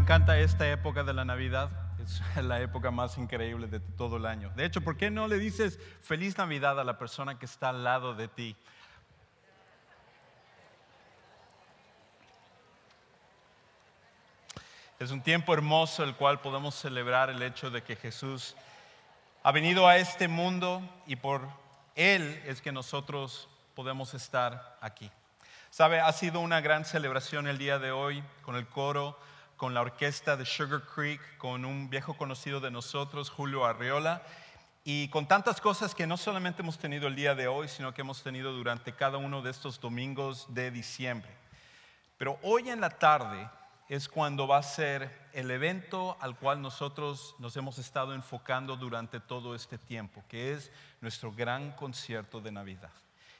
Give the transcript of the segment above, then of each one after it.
¿No le encanta esta época de la Navidad? Es la época más increíble de todo el año. De hecho, ¿por qué no le dices feliz Navidad a la persona que está al lado de ti? Es un tiempo hermoso el cual podemos celebrar el hecho de que Jesús ha venido a este mundo y por Él es que nosotros podemos estar aquí. Sabe, ha sido una gran celebración el día de hoy con el coro, con la orquesta de Sugar Creek, con un viejo conocido de nosotros, Julio Arriola, y con tantas cosas que no solamente hemos tenido el día de hoy, sino que hemos tenido durante cada uno de estos domingos de diciembre. Pero hoy en la tarde es cuando va a ser el evento al cual nosotros nos hemos estado enfocando durante todo este tiempo, que es nuestro gran concierto de Navidad.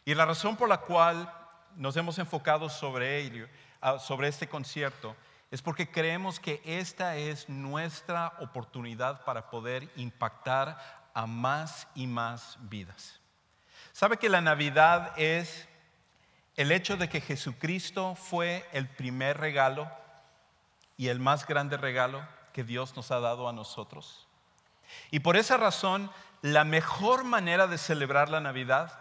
Y la razón por la cual nos hemos enfocado sobre ello, ah, sobre este concierto, es porque creemos que esta es nuestra oportunidad para poder impactar a más y más vidas. ¿Sabe que la Navidad es el hecho de que Jesucristo fue el primer regalo y el más grande regalo que Dios nos ha dado a nosotros. Y por esa razón, la mejor manera de celebrar la Navidad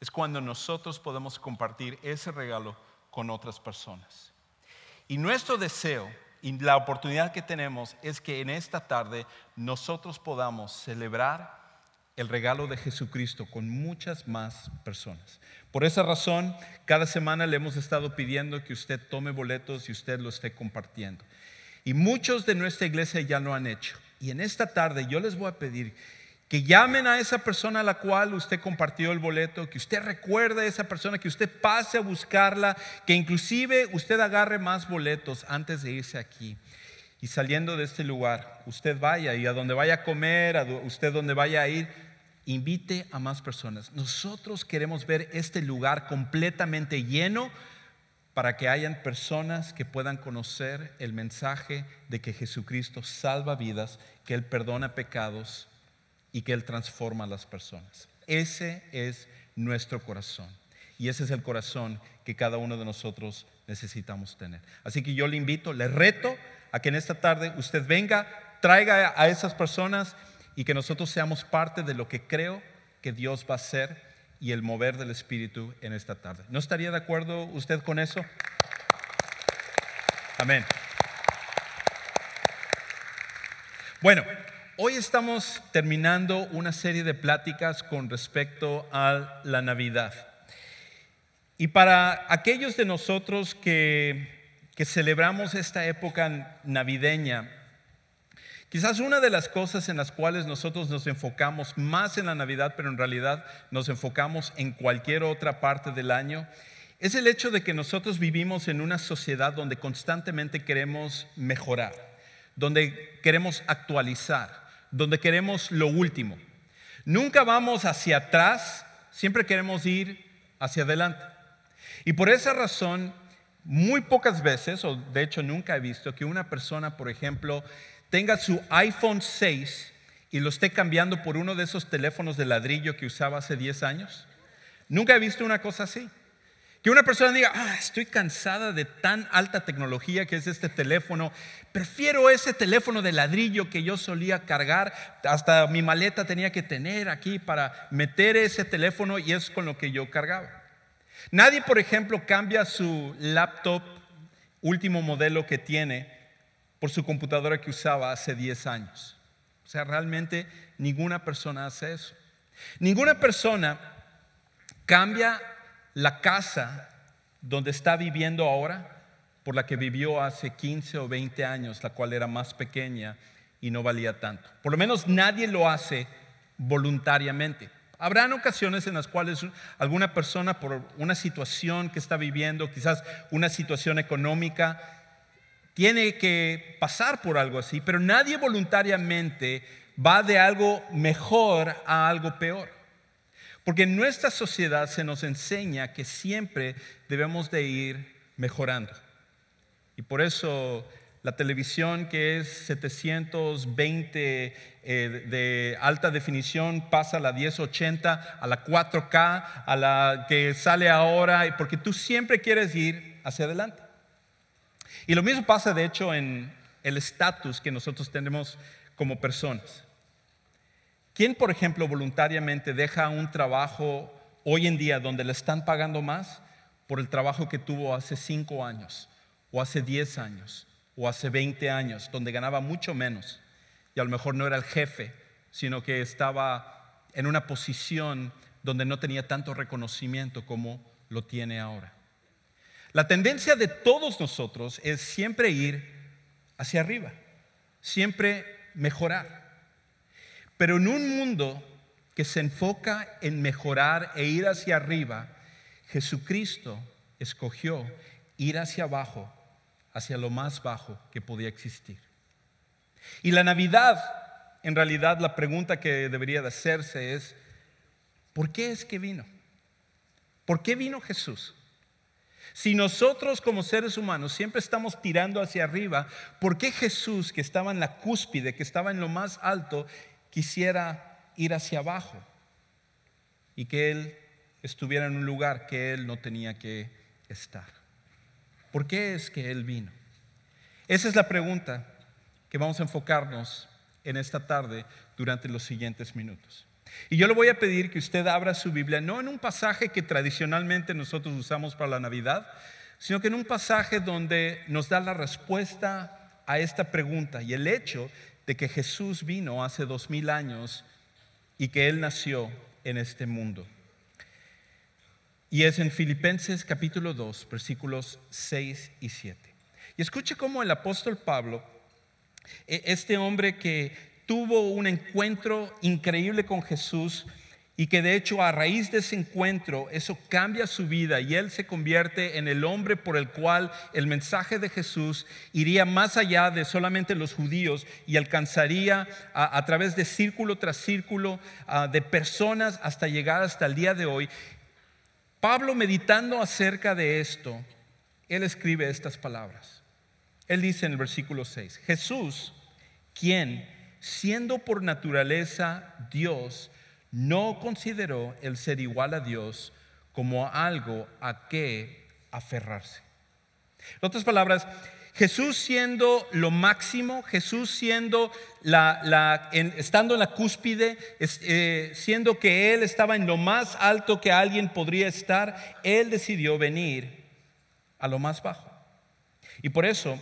es cuando nosotros podemos compartir ese regalo con otras personas. Y nuestro deseo y la oportunidad que tenemos es que en esta tarde nosotros podamos celebrar el regalo de Jesucristo con muchas más personas. Por esa razón, cada semana le hemos estado pidiendo que usted tome boletos y usted lo esté compartiendo. Y muchos de nuestra iglesia ya lo han hecho. Y en esta tarde yo les voy a pedir que llamen a esa persona a la cual usted compartió el boleto, que usted recuerde a esa persona, que usted pase a buscarla, que inclusive usted agarre más boletos antes de irse aquí. Y saliendo de este lugar, usted vaya y a donde vaya a comer, a usted donde vaya a ir, invite a más personas. Nosotros queremos ver este lugar completamente lleno para que hayan personas que puedan conocer el mensaje de que Jesucristo salva vidas, que Él perdona pecados y que Él transforma a las personas. Ese es nuestro corazón y ese es el corazón que cada uno de nosotros necesitamos tener. Así que yo le invito, le reto a que en esta tarde usted venga, traiga a esas personas y que nosotros seamos parte de lo que creo que Dios va a hacer y el mover del Espíritu en esta tarde. ¿No estaría de acuerdo usted con eso? Amén. Bueno, hoy estamos terminando una serie de pláticas con respecto a la Navidad. Y para aquellos de nosotros que, celebramos esta época navideña, Quizás una de las cosas en las cuales nosotros nos enfocamos más en la Navidad, pero en realidad nos enfocamos en cualquier otra parte del año, es el hecho de que nosotros vivimos en una sociedad donde constantemente queremos mejorar, donde queremos actualizar, donde queremos lo último. Nunca vamos hacia atrás, siempre queremos ir hacia adelante. Y por esa razón, muy pocas veces, o de hecho nunca he visto que una persona, por ejemplo, tenga su iPhone 6 y lo esté cambiando por uno de esos teléfonos de ladrillo que usaba hace 10 años? Nunca he visto una cosa así. Que una persona diga, ah, estoy cansada de tan alta tecnología que es este teléfono, prefiero ese teléfono de ladrillo que yo solía cargar, hasta mi maleta tenía que tener aquí para meter ese teléfono y es con lo que yo cargaba. Nadie, por ejemplo, cambia su laptop último modelo que tiene por su computadora que usaba hace 10 años. O sea, realmente ninguna persona hace eso. Ninguna persona cambia la casa donde está viviendo ahora por la que vivió hace 15 o 20 años, la cual era más pequeña y no valía tanto. Por lo menos nadie lo hace voluntariamente. Habrán ocasiones en las cuales alguna persona por una situación que está viviendo, quizás una situación económica, tiene que pasar por algo así, pero nadie voluntariamente va de algo mejor a algo peor. Porque en nuestra sociedad se nos enseña que siempre debemos de ir mejorando. Y por eso la televisión que es 720 eh, de alta definición pasa a la 1080, a la 4K, a la que sale ahora, porque tú siempre quieres ir hacia adelante. Y lo mismo pasa, de hecho, en, el estatus que nosotros tenemos como personas. ¿Quién, por ejemplo, voluntariamente deja un trabajo hoy en día donde le están pagando más por el trabajo que tuvo hace cinco años, o hace diez años, o hace veinte años, donde ganaba mucho menos? Y a lo mejor no era el jefe, sino que estaba en una posición donde no tenía tanto reconocimiento como lo tiene ahora. La tendencia de todos nosotros es siempre ir hacia arriba, siempre mejorar. Pero en un mundo que se enfoca en mejorar e ir hacia arriba, Jesucristo escogió ir hacia abajo, hacia lo más bajo que podía existir. Y la Navidad, en realidad la pregunta que debería de hacerse es, ¿por qué es que vino? ¿Por qué vino Jesús? Si nosotros como seres humanos siempre estamos tirando hacia arriba, ¿por qué Jesús, que estaba en la cúspide, que estaba en lo más alto, quisiera ir hacia abajo? Y que Él estuviera en un lugar que Él no tenía que estar. ¿Por qué es que Él vino? Esa es la pregunta que vamos a enfocarnos en esta tarde durante los siguientes minutos. Y yo le voy a pedir que usted abra su Biblia, no en un pasaje que tradicionalmente nosotros usamos para la Navidad, sino que en un pasaje donde nos da la respuesta a esta pregunta y el hecho de que Jesús vino hace dos mil años y que Él nació en este mundo. Y es en Filipenses capítulo 2, versículos 6 y 7. Y escuche cómo el apóstol Pablo, e-, este hombre que tuvo un encuentro increíble con Jesús y que de hecho a raíz de ese encuentro eso cambia su vida y él se convierte en el hombre por el cual el mensaje de Jesús iría más allá de solamente los judíos y alcanzaría a, través de círculo tras círculo de personas hasta llegar hasta el día de hoy. Pablo meditando acerca de esto, él escribe estas palabras. Él dice en el versículo 6, Jesús, quien siendo por naturaleza Dios, no consideró el ser igual a Dios como algo a que aferrarse. En otras palabras, Jesús siendo lo máximo, Jesús siendo la, estando en la cúspide, eh, siendo que Él estaba en lo más alto que alguien podría estar, Él decidió venir a lo más bajo. Y por eso,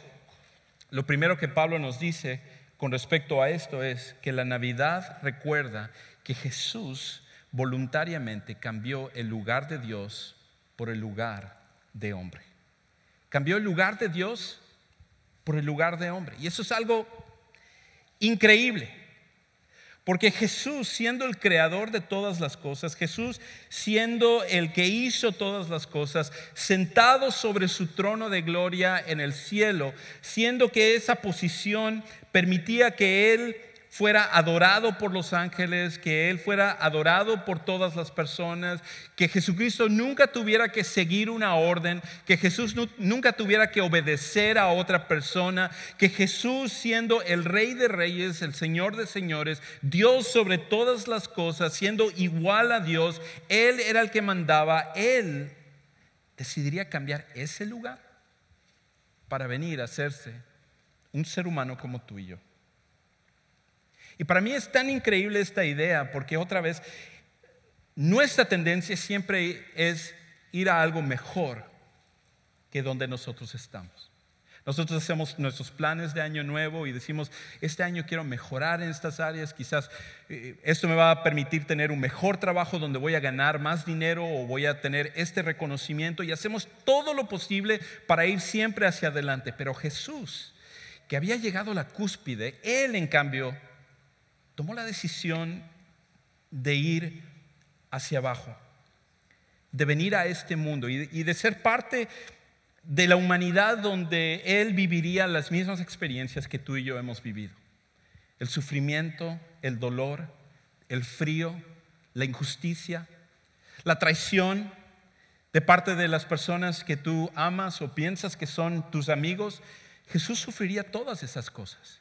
lo primero que Pablo nos dice con respecto a esto es que la Navidad recuerda que Jesús voluntariamente cambió el lugar de Dios por el lugar de hombre. Cambió el lugar de Dios por el lugar de hombre. Y eso es algo increíble. Porque Jesús, siendo el creador de todas las cosas, Jesús siendo el que hizo todas las cosas, sentado sobre su trono de gloria en el cielo, siendo que esa posición permitía que Él fuera adorado por los ángeles, que Él fuera adorado por todas las personas, que Jesucristo nunca tuviera que seguir una orden, que Jesús nunca tuviera que obedecer a otra persona, que Jesús siendo el Rey de Reyes, el Señor de Señores, Dios sobre todas las cosas, siendo igual a Dios, Él era el que mandaba, Él decidiría cambiar ese lugar para venir a hacerse un ser humano como tú y yo. Y para mí es tan increíble esta idea porque otra vez, nuestra tendencia siempre es ir a algo mejor que donde nosotros estamos. Nosotros hacemos nuestros planes de año nuevo y decimos, este año quiero mejorar en estas áreas, quizás eh, esto me va a permitir tener un mejor trabajo donde voy a ganar más dinero o voy a tener este reconocimiento y hacemos todo lo posible para ir siempre hacia adelante. Pero Jesús, que había llegado a la cúspide, Él en cambio tomó la decisión de ir hacia abajo, de venir a este mundo y de, ser parte de la humanidad donde Él viviría las mismas experiencias que tú y yo hemos vivido. El sufrimiento, el dolor, el frío, la injusticia, la traición de parte de las personas que tú amas o piensas que son tus amigos. Jesús sufriría todas esas cosas.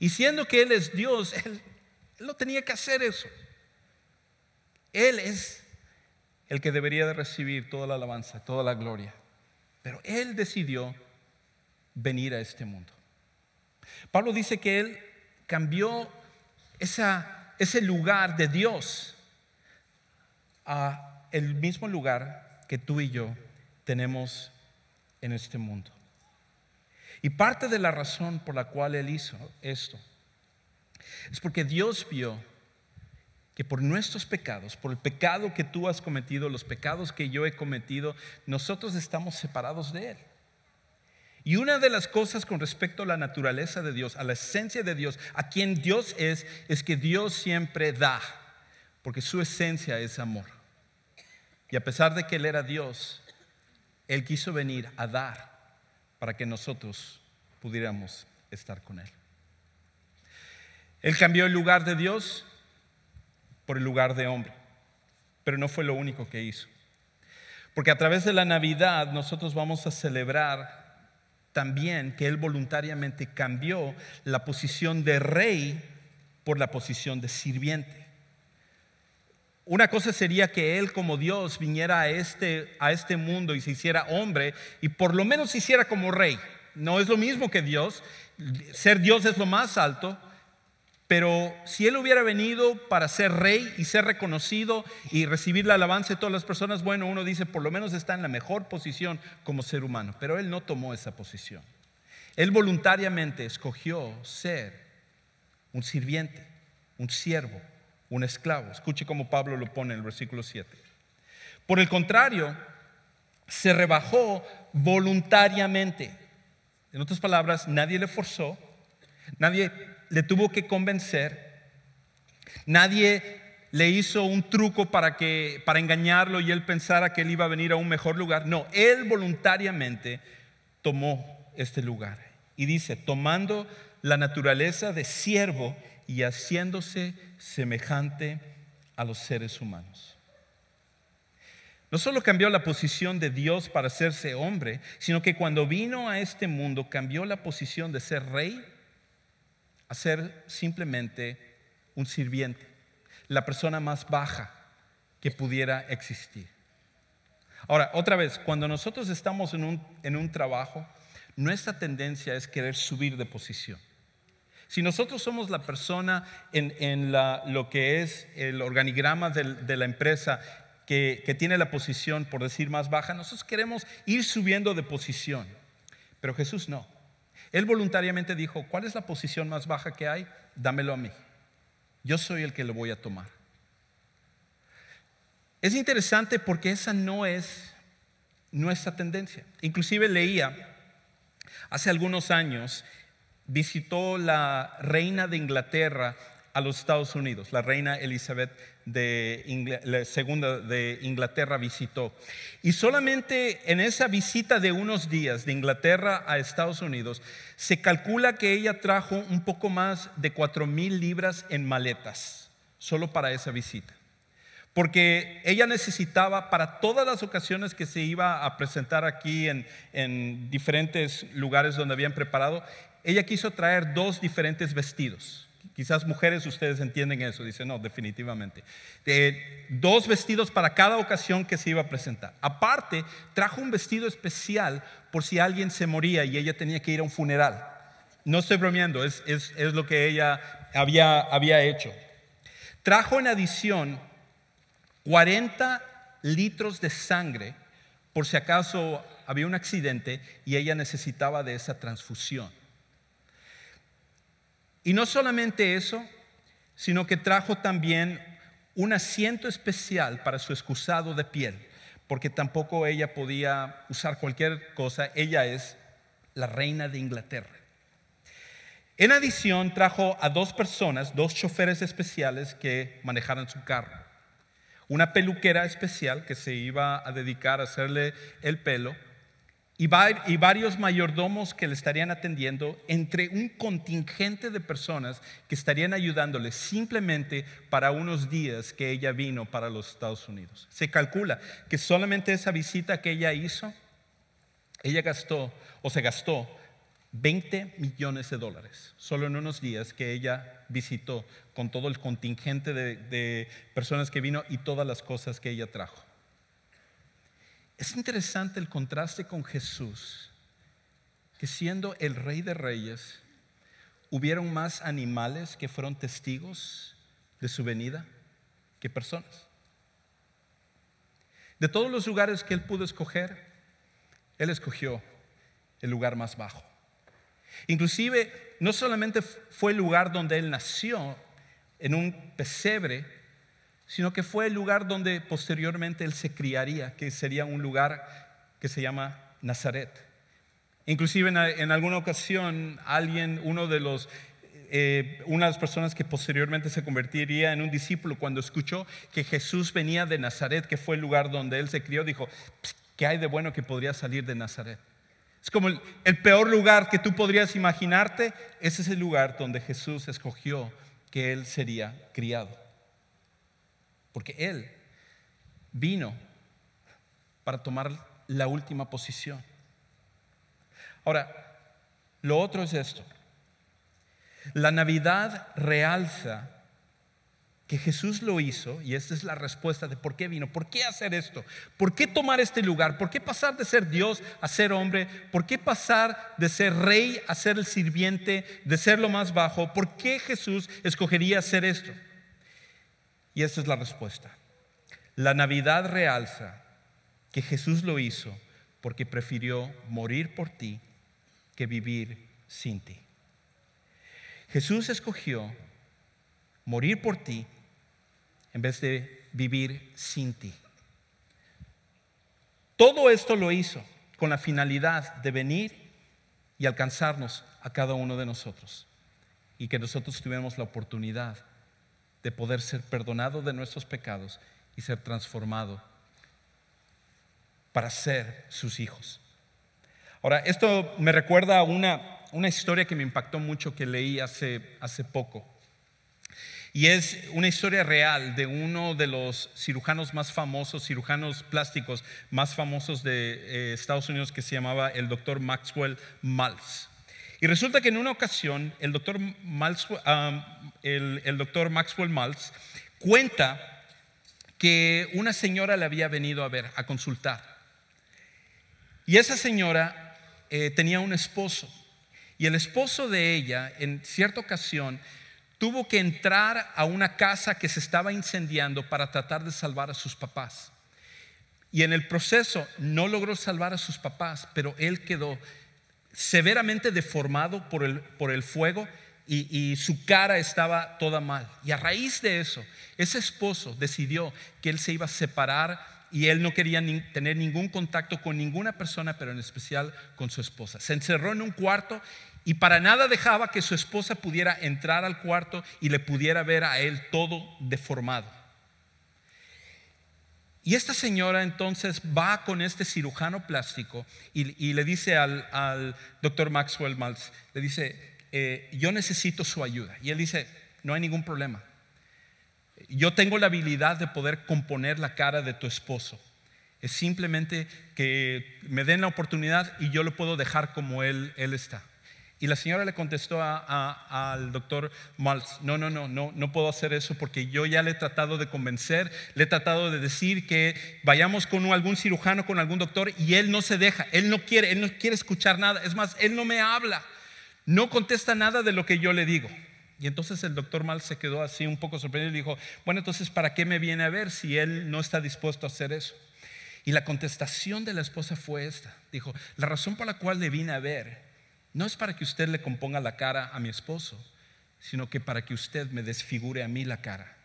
Y siendo que Él es Dios, Él, no tenía que hacer eso. Él es el que debería de recibir toda la alabanza, toda la gloria. Pero Él decidió venir a este mundo. Pablo dice que él cambió ese lugar de Dios a el mismo lugar que tú y yo tenemos en este mundo. Y parte de la razón por la cual Él hizo esto es porque Dios vio que por nuestros pecados, por el pecado que tú has cometido, los pecados que yo he cometido, nosotros estamos separados de Él. Y una de las cosas con respecto a la naturaleza de Dios, a la esencia de Dios, a quien Dios es, es que Dios siempre da, porque su esencia es amor. Y a pesar de que Él era Dios, Él quiso venir a dar para que nosotros pudiéramos estar con Él. Él cambió el lugar de Dios por el lugar de hombre, pero no fue lo único que hizo. Porque a través de la Navidad nosotros vamos a celebrar también que Él voluntariamente cambió la posición de rey por la posición de sirviente. Una cosa sería que Él como Dios viniera a este, a este mundo y se hiciera hombre y por lo menos se hiciera como rey. No es lo mismo que Dios. Ser Dios es lo más alto, pero si Él hubiera venido para ser rey y ser reconocido y recibir la alabanza de todas las personas, bueno, uno dice, por lo menos está en la mejor posición como ser humano, pero Él no tomó esa posición. Él voluntariamente escogió ser un sirviente, un siervo, un esclavo. Escuche cómo Pablo lo pone en el versículo 7. Por el contrario, se rebajó voluntariamente. En otras palabras, nadie le forzó, nadie le tuvo que convencer. Nadie le hizo un truco para que para engañarlo y él pensara que él iba a venir a un mejor lugar. No, él voluntariamente tomó este lugar. Y dice, tomando la naturaleza de siervo y haciéndose semejante a los seres humanos. No solo cambió la posición de Dios para hacerse hombre, sino que cuando vino a este mundo cambió la posición de ser rey a ser simplemente un sirviente, la persona más baja que pudiera existir. Ahora, otra vez, cuando nosotros estamos en un, en un trabajo, nuestra tendencia es querer subir de posición. Si nosotros somos la persona en, lo que es el organigrama de, la empresa que, que, tiene la posición, por decir, más baja, nosotros queremos ir subiendo de posición. Pero Jesús no. Él voluntariamente dijo, ¿cuál es la posición más baja que hay? Dámelo a mí. Yo soy el que lo voy a tomar. Es interesante porque esa no es nuestra tendencia. Inclusive leía, hace algunos años, visitó la reina de Inglaterra a los Estados Unidos, la reina Elizabeth de de Inglaterra visitó. Y solamente en esa visita de unos días de Inglaterra a Estados Unidos, se calcula que ella trajo un poco más de cuatro mil libras en maletas, solo para esa visita. Porque ella necesitaba para todas las ocasiones que se iba a presentar aquí en, en diferentes lugares donde habían preparado, ella quiso traer dos diferentes vestidos Quizás mujeres ustedes entienden eso, dicen, no, definitivamente. dos vestidos para cada ocasión que se iba a presentar. Aparte, trajo un vestido especial por si alguien se moría y ella tenía que ir a un funeral. No estoy bromeando, es, es, es lo que ella había, había hecho. Trajo en adición 40 litros de sangre por si acaso había un accidente y ella necesitaba de esa transfusión. Y no solamente eso, sino que trajo también un asiento especial para su excusado de piel, porque tampoco ella podía usar cualquier cosa, ella es la reina de Inglaterra. En adición, trajo a dos personas, dos choferes especiales que manejaran su carro. Una peluquera especial que se iba a dedicar a hacerle el pelo y, varios mayordomos que le estarían atendiendo entre un contingente de personas que estarían ayudándole simplemente para unos días que ella vino para los Estados Unidos. Se calcula que solamente esa visita que ella hizo, ella gastó o se gastó 20 millones de dólares, solo en unos días que ella visitó con todo el contingente de personas que vino y todas las cosas que ella trajo. Es interesante el contraste con Jesús, que siendo el rey de reyes, hubieron más animales que fueron testigos de su venida que personas. De todos los lugares que él pudo escoger, él escogió el lugar más bajo. Inclusive, no solamente fue el lugar donde él nació, en un pesebre, sino que fue el lugar donde posteriormente él se criaría, que sería un lugar que se llama Nazaret. Inclusive en, alguna ocasión alguien, uno de los, eh, una de las personas que posteriormente se convertiría en un discípulo, cuando escuchó que Jesús venía de Nazaret, que fue el lugar donde él se crió, dijo, ¿qué hay de bueno que podría salir de Nazaret? Es como el, peor lugar que tú podrías imaginarte, ese es el lugar donde Jesús escogió que él sería criado. Porque él vino para tomar la última posición. Ahora, lo otro es esto. La Navidad realza que Jesús lo hizo, y esta es la respuesta de por qué vino, por qué hacer esto, por qué tomar este lugar, por qué pasar de ser Dios a ser hombre, por qué pasar de ser rey a ser el sirviente, de ser lo más bajo, por qué Jesús escogería hacer esto. Y esta es la respuesta. La Navidad realza que Jesús lo hizo porque prefirió morir por ti que vivir sin ti. Jesús escogió morir por ti en vez de vivir sin ti. Todo esto lo hizo con la finalidad de venir y alcanzarnos a cada uno de nosotros y que nosotros tuviéramos la oportunidad de poder ser perdonado de nuestros pecados y ser transformado para ser sus hijos. Ahora, esto me recuerda a una, una historia que me impactó mucho que leí hace, hace poco. Y es una historia real de uno de los cirujanos más famosos, cirujanos plásticos más famosos de eh, Estados Unidos que se llamaba el doctor Maxwell Maltz. Y resulta que en una ocasión el doctor, doctor Maxwell Maltz cuenta que una señora le había venido a ver, a consultar. Y esa señora eh, tenía un esposo. Y el esposo de ella, en cierta ocasión, tuvo que entrar a una casa que se estaba incendiando para tratar de salvar a sus papás. Y en el proceso no logró salvar a sus papás, pero él quedó severamente deformado por el, por el fuego y, y, su cara estaba toda mal. Y a raíz de eso, ese esposo decidió que él se iba a separar y él no quería ni, tener ningún contacto con ninguna persona, pero en especial con su esposa. Se encerró en un cuarto y para nada dejaba que su esposa pudiera entrar al cuarto y le pudiera ver a él todo deformado. Y esta señora entonces va con este cirujano plástico y, le dice al, doctor Maxwell Maltz, le dice, eh, yo necesito su ayuda. Y él dice, no hay ningún problema. Yo tengo la habilidad de poder componer la cara de tu esposo. Es simplemente que me den la oportunidad y yo lo puedo dejar como él, él está. Y la señora le contestó al doctor Maltz, no, no, no, no, no puedo hacer eso porque yo ya le he tratado de convencer, le he tratado de decir que vayamos con algún cirujano, con algún doctor y él no se deja, él no quiere, él no quiere escuchar nada, es más, él no me habla, no contesta nada de lo que yo le digo. Y entonces el doctor Maltz se quedó así un poco sorprendido y dijo, bueno, entonces, ¿para qué me viene a ver si él no está dispuesto a hacer eso? Y la contestación de la esposa fue esta, dijo, la razón por la cual le vine a ver no es para que usted le componga la cara a mi esposo, sino que para que usted me desfigure a mí la cara.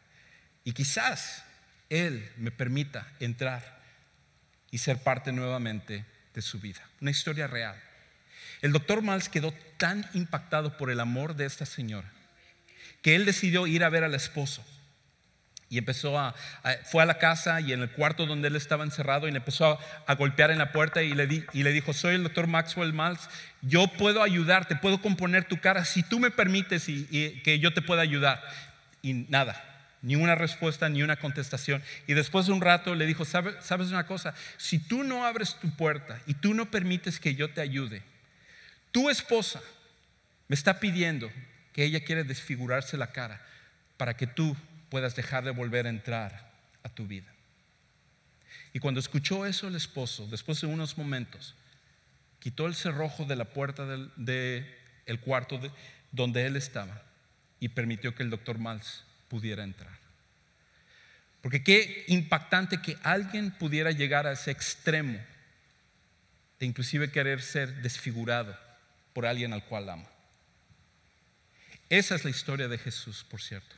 Y quizás Él me permita entrar y ser parte nuevamente de su vida. Una historia real. El doctor Maltz quedó tan impactado por el amor de esta señora que él decidió ir a ver al esposo y empezó a, fue a la casa y en el cuarto donde él estaba encerrado y le empezó a, golpear en la puerta y le, y le dijo, soy el doctor Maxwell Maltz, yo puedo ayudarte, puedo componer tu cara si tú me permites y, que yo te pueda ayudar. Y nada, ni una respuesta, ni una contestación. Y después de un rato le dijo, ¿sabes, ¿sabes una cosa? Si tú no abres tu puerta y tú no permites que yo te ayude, tu esposa me está pidiendo que ella quiere desfigurarse la cara para que tú puedas dejar de volver a entrar a tu vida. Y cuando escuchó eso el esposo, después de unos momentos, quitó el cerrojo de la puerta del de el cuarto donde él estaba y permitió que el doctor Miles pudiera entrar. Porque qué impactante que alguien pudiera llegar a ese extremo de inclusive querer ser desfigurado por alguien al cual ama. Esa es la historia de Jesús, por cierto.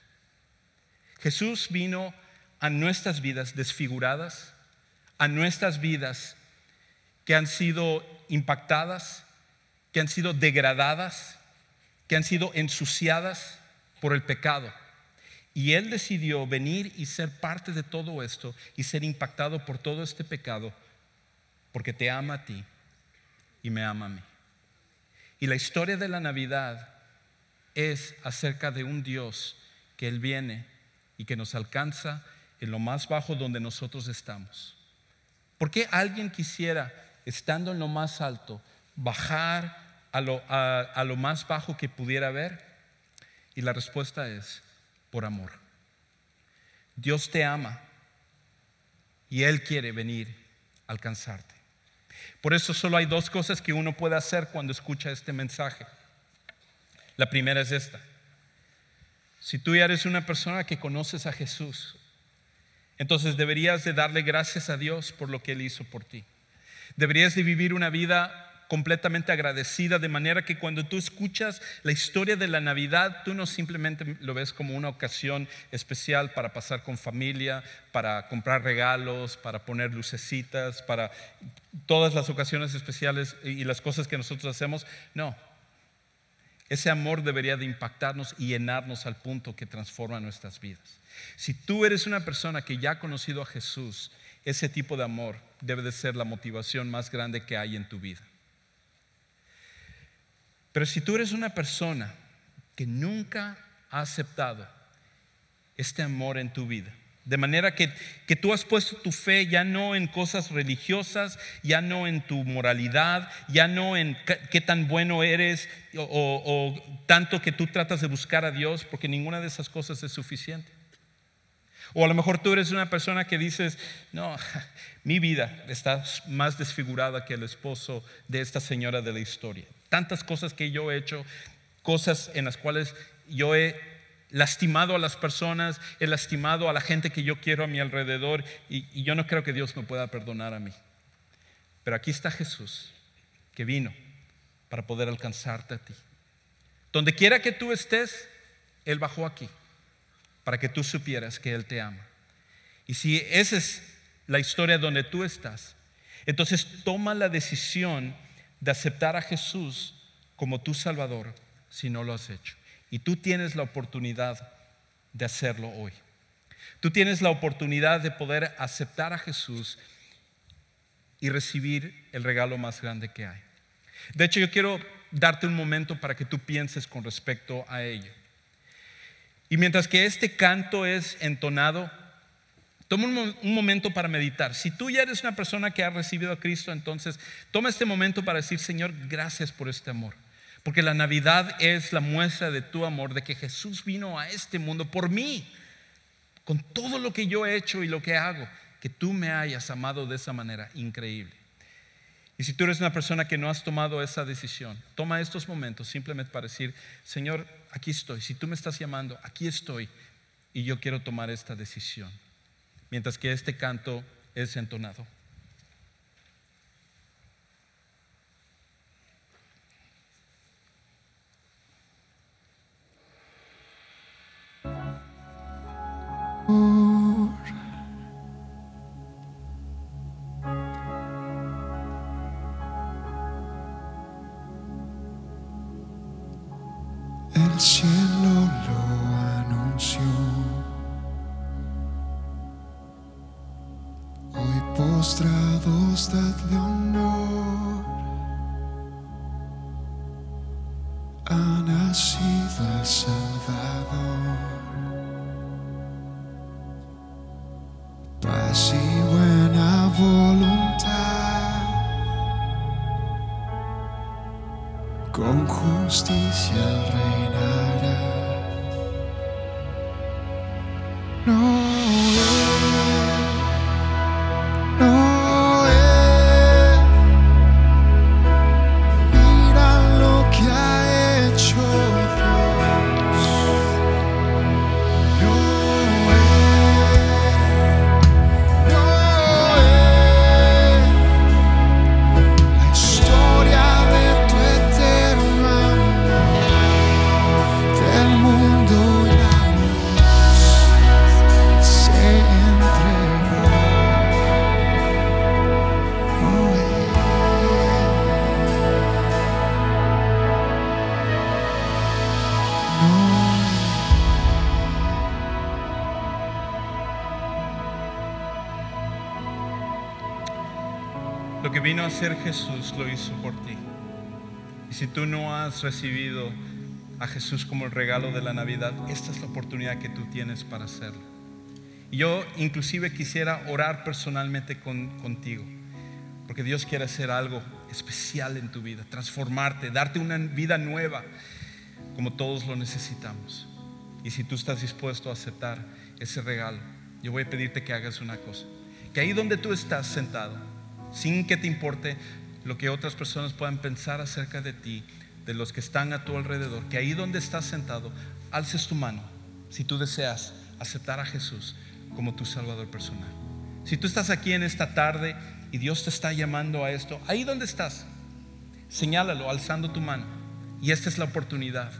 Jesús vino a nuestras vidas desfiguradas, a nuestras vidas que han sido impactadas, que han sido degradadas, que han sido ensuciadas por el pecado. Y Él decidió venir y ser parte de todo esto y ser impactado por todo este pecado porque te ama a ti y me ama a mí. Y la historia de la Navidad es acerca de un Dios que Él viene y que nos alcanza en lo más bajo donde nosotros estamos. ¿Por qué alguien quisiera, estando en lo más alto, bajar a lo, a lo más bajo que pudiera haber? Y la respuesta es, por amor. Dios te ama y Él quiere venir a alcanzarte. Por eso solo hay dos cosas que uno puede hacer cuando escucha este mensaje. La primera es esta. Si tú ya eres una persona que conoces a Jesús, entonces deberías de darle gracias a Dios por lo que Él hizo por ti. Deberías de vivir una vida completamente agradecida, de manera que cuando tú escuchas la historia de la Navidad, tú no simplemente lo ves como una ocasión especial para pasar con familia, para comprar regalos, para poner lucecitas, para todas las ocasiones especiales y las cosas que nosotros hacemos. No, ese amor debería de impactarnos y llenarnos al punto que transforma nuestras vidas. Si tú eres una persona que ya ha conocido a Jesús, ese tipo de amor debe de ser la motivación más grande que hay en tu vida. Pero si tú eres una persona que nunca ha aceptado este amor en tu vida, de manera que, tú has puesto tu fe ya no en cosas religiosas, ya no en tu moralidad, ya no en qué tan bueno eres o, o tanto que tú tratas de buscar a Dios, porque ninguna de esas cosas es suficiente. O a lo mejor tú eres una persona que dices, no, mi vida está más desfigurada que el esposo de esta señora de la historia. Tantas cosas que yo he hecho, cosas en las cuales yo he lastimado a las personas, he lastimado a la gente que yo quiero a mi alrededor y, y yo no creo que Dios me pueda perdonar a mí. Pero aquí está Jesús, que vino para poder alcanzarte a ti. Donde quiera que tú estés, Él bajó aquí para que tú supieras que Él te ama. Y si esa es la historia donde tú estás, entonces toma la decisión de aceptar a Jesús como tu Salvador si no lo has hecho. Y tú tienes la oportunidad de hacerlo hoy. Tú tienes la oportunidad de poder aceptar a Jesús y recibir el regalo más grande que hay. De hecho, yo quiero darte un momento para que tú pienses con respecto a ello. Y mientras que este canto es entonado, toma un, momento para meditar. Si tú ya eres una persona que ha recibido a Cristo, entonces toma este momento para decir, Señor, gracias por este amor. Porque la Navidad es la muestra de tu amor, de que Jesús vino a este mundo por mí, con todo lo que yo he hecho y lo que hago, que tú me hayas amado de esa manera increíble. Y si tú eres una persona que no has tomado esa decisión, toma estos momentos simplemente para decir, Señor, aquí estoy. Si tú me estás llamando, aquí estoy. Y yo quiero tomar esta decisión. Mientras que este canto es entonado. No. Has recibido a Jesús como el regalo de la Navidad, esta es la oportunidad que tú tienes para hacerlo. Yo inclusive quisiera orar personalmente contigo, porque Dios quiere hacer algo especial en tu vida, transformarte, darte una vida nueva, como todos lo necesitamos. Y si tú estás dispuesto a aceptar ese regalo, yo voy a pedirte que hagas una cosa, que ahí donde tú estás sentado, sin que te importe lo que otras personas puedan pensar acerca de ti, de los que están a tu alrededor, que ahí donde estás sentado, alces tu mano si tú deseas aceptar a Jesús como tu Salvador personal. Si tú estás aquí en esta tarde y Dios te está llamando a esto, ahí donde estás, señálalo alzando tu mano. Y esta es la oportunidad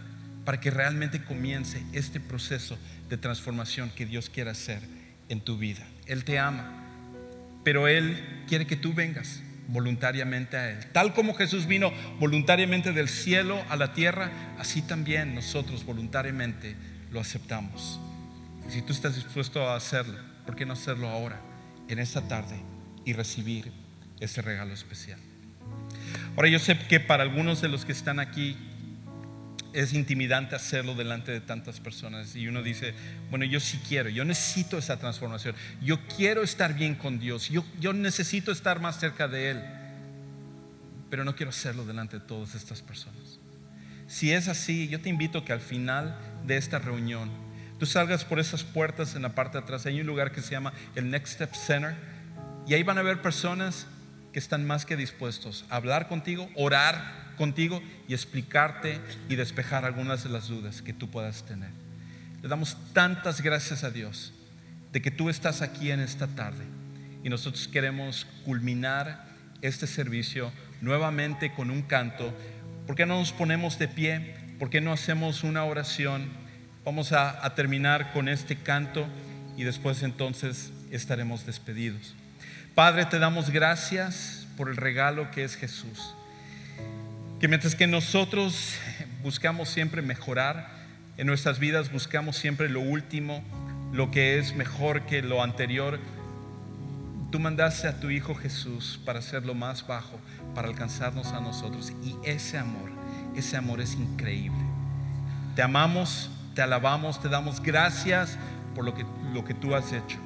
para que realmente comience este proceso de transformación que Dios quiere hacer en tu vida. Él te ama, pero Él quiere que tú vengas voluntariamente a Él. Tal como Jesús vino voluntariamente del cielo a la tierra, así también nosotros voluntariamente lo aceptamos. Y si tú estás dispuesto a hacerlo, ¿por qué no hacerlo ahora, en esta tarde, y recibir ese regalo especial? Ahora yo sé que para algunos de los que están aquí es intimidante hacerlo delante de tantas personas. Y uno dice, bueno, yo sí quiero, yo necesito esa transformación, yo quiero estar bien con Dios, yo, yo necesito estar más cerca de Él, pero no quiero hacerlo delante de todas estas personas. Si es así, yo te invito que al final de esta reunión, tú salgas por esas puertas en la parte de atrás, hay un lugar que se llama el Next Step Center, y ahí van a haber personas que están más que dispuestos a hablar contigo, orar contigo y explicarte y despejar algunas de las dudas que tú puedas tener. Le damos tantas gracias a Dios de que tú estás aquí en esta tarde y nosotros queremos culminar este servicio nuevamente con un canto. ¿Por qué no nos ponemos de pie? ¿Por qué no hacemos una oración? Vamos a, a terminar con este canto y después entonces estaremos despedidos. Padre, te damos gracias por el regalo que es Jesús. Que mientras que nosotros buscamos siempre mejorar en nuestras vidas, buscamos siempre lo último, lo que es mejor que lo anterior, tú mandaste a tu Hijo Jesús para ser lo más bajo, para alcanzarnos a nosotros. Y ese amor, ese amor es increíble. Te amamos, te alabamos, te damos gracias por lo que, lo que tú has hecho.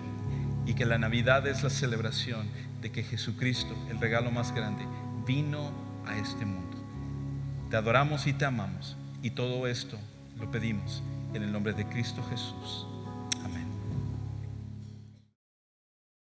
Y que la Navidad es la celebración de que Jesucristo, el regalo más grande, vino a este mundo. Te adoramos y te amamos. Y todo esto lo pedimos en el nombre de Cristo Jesús.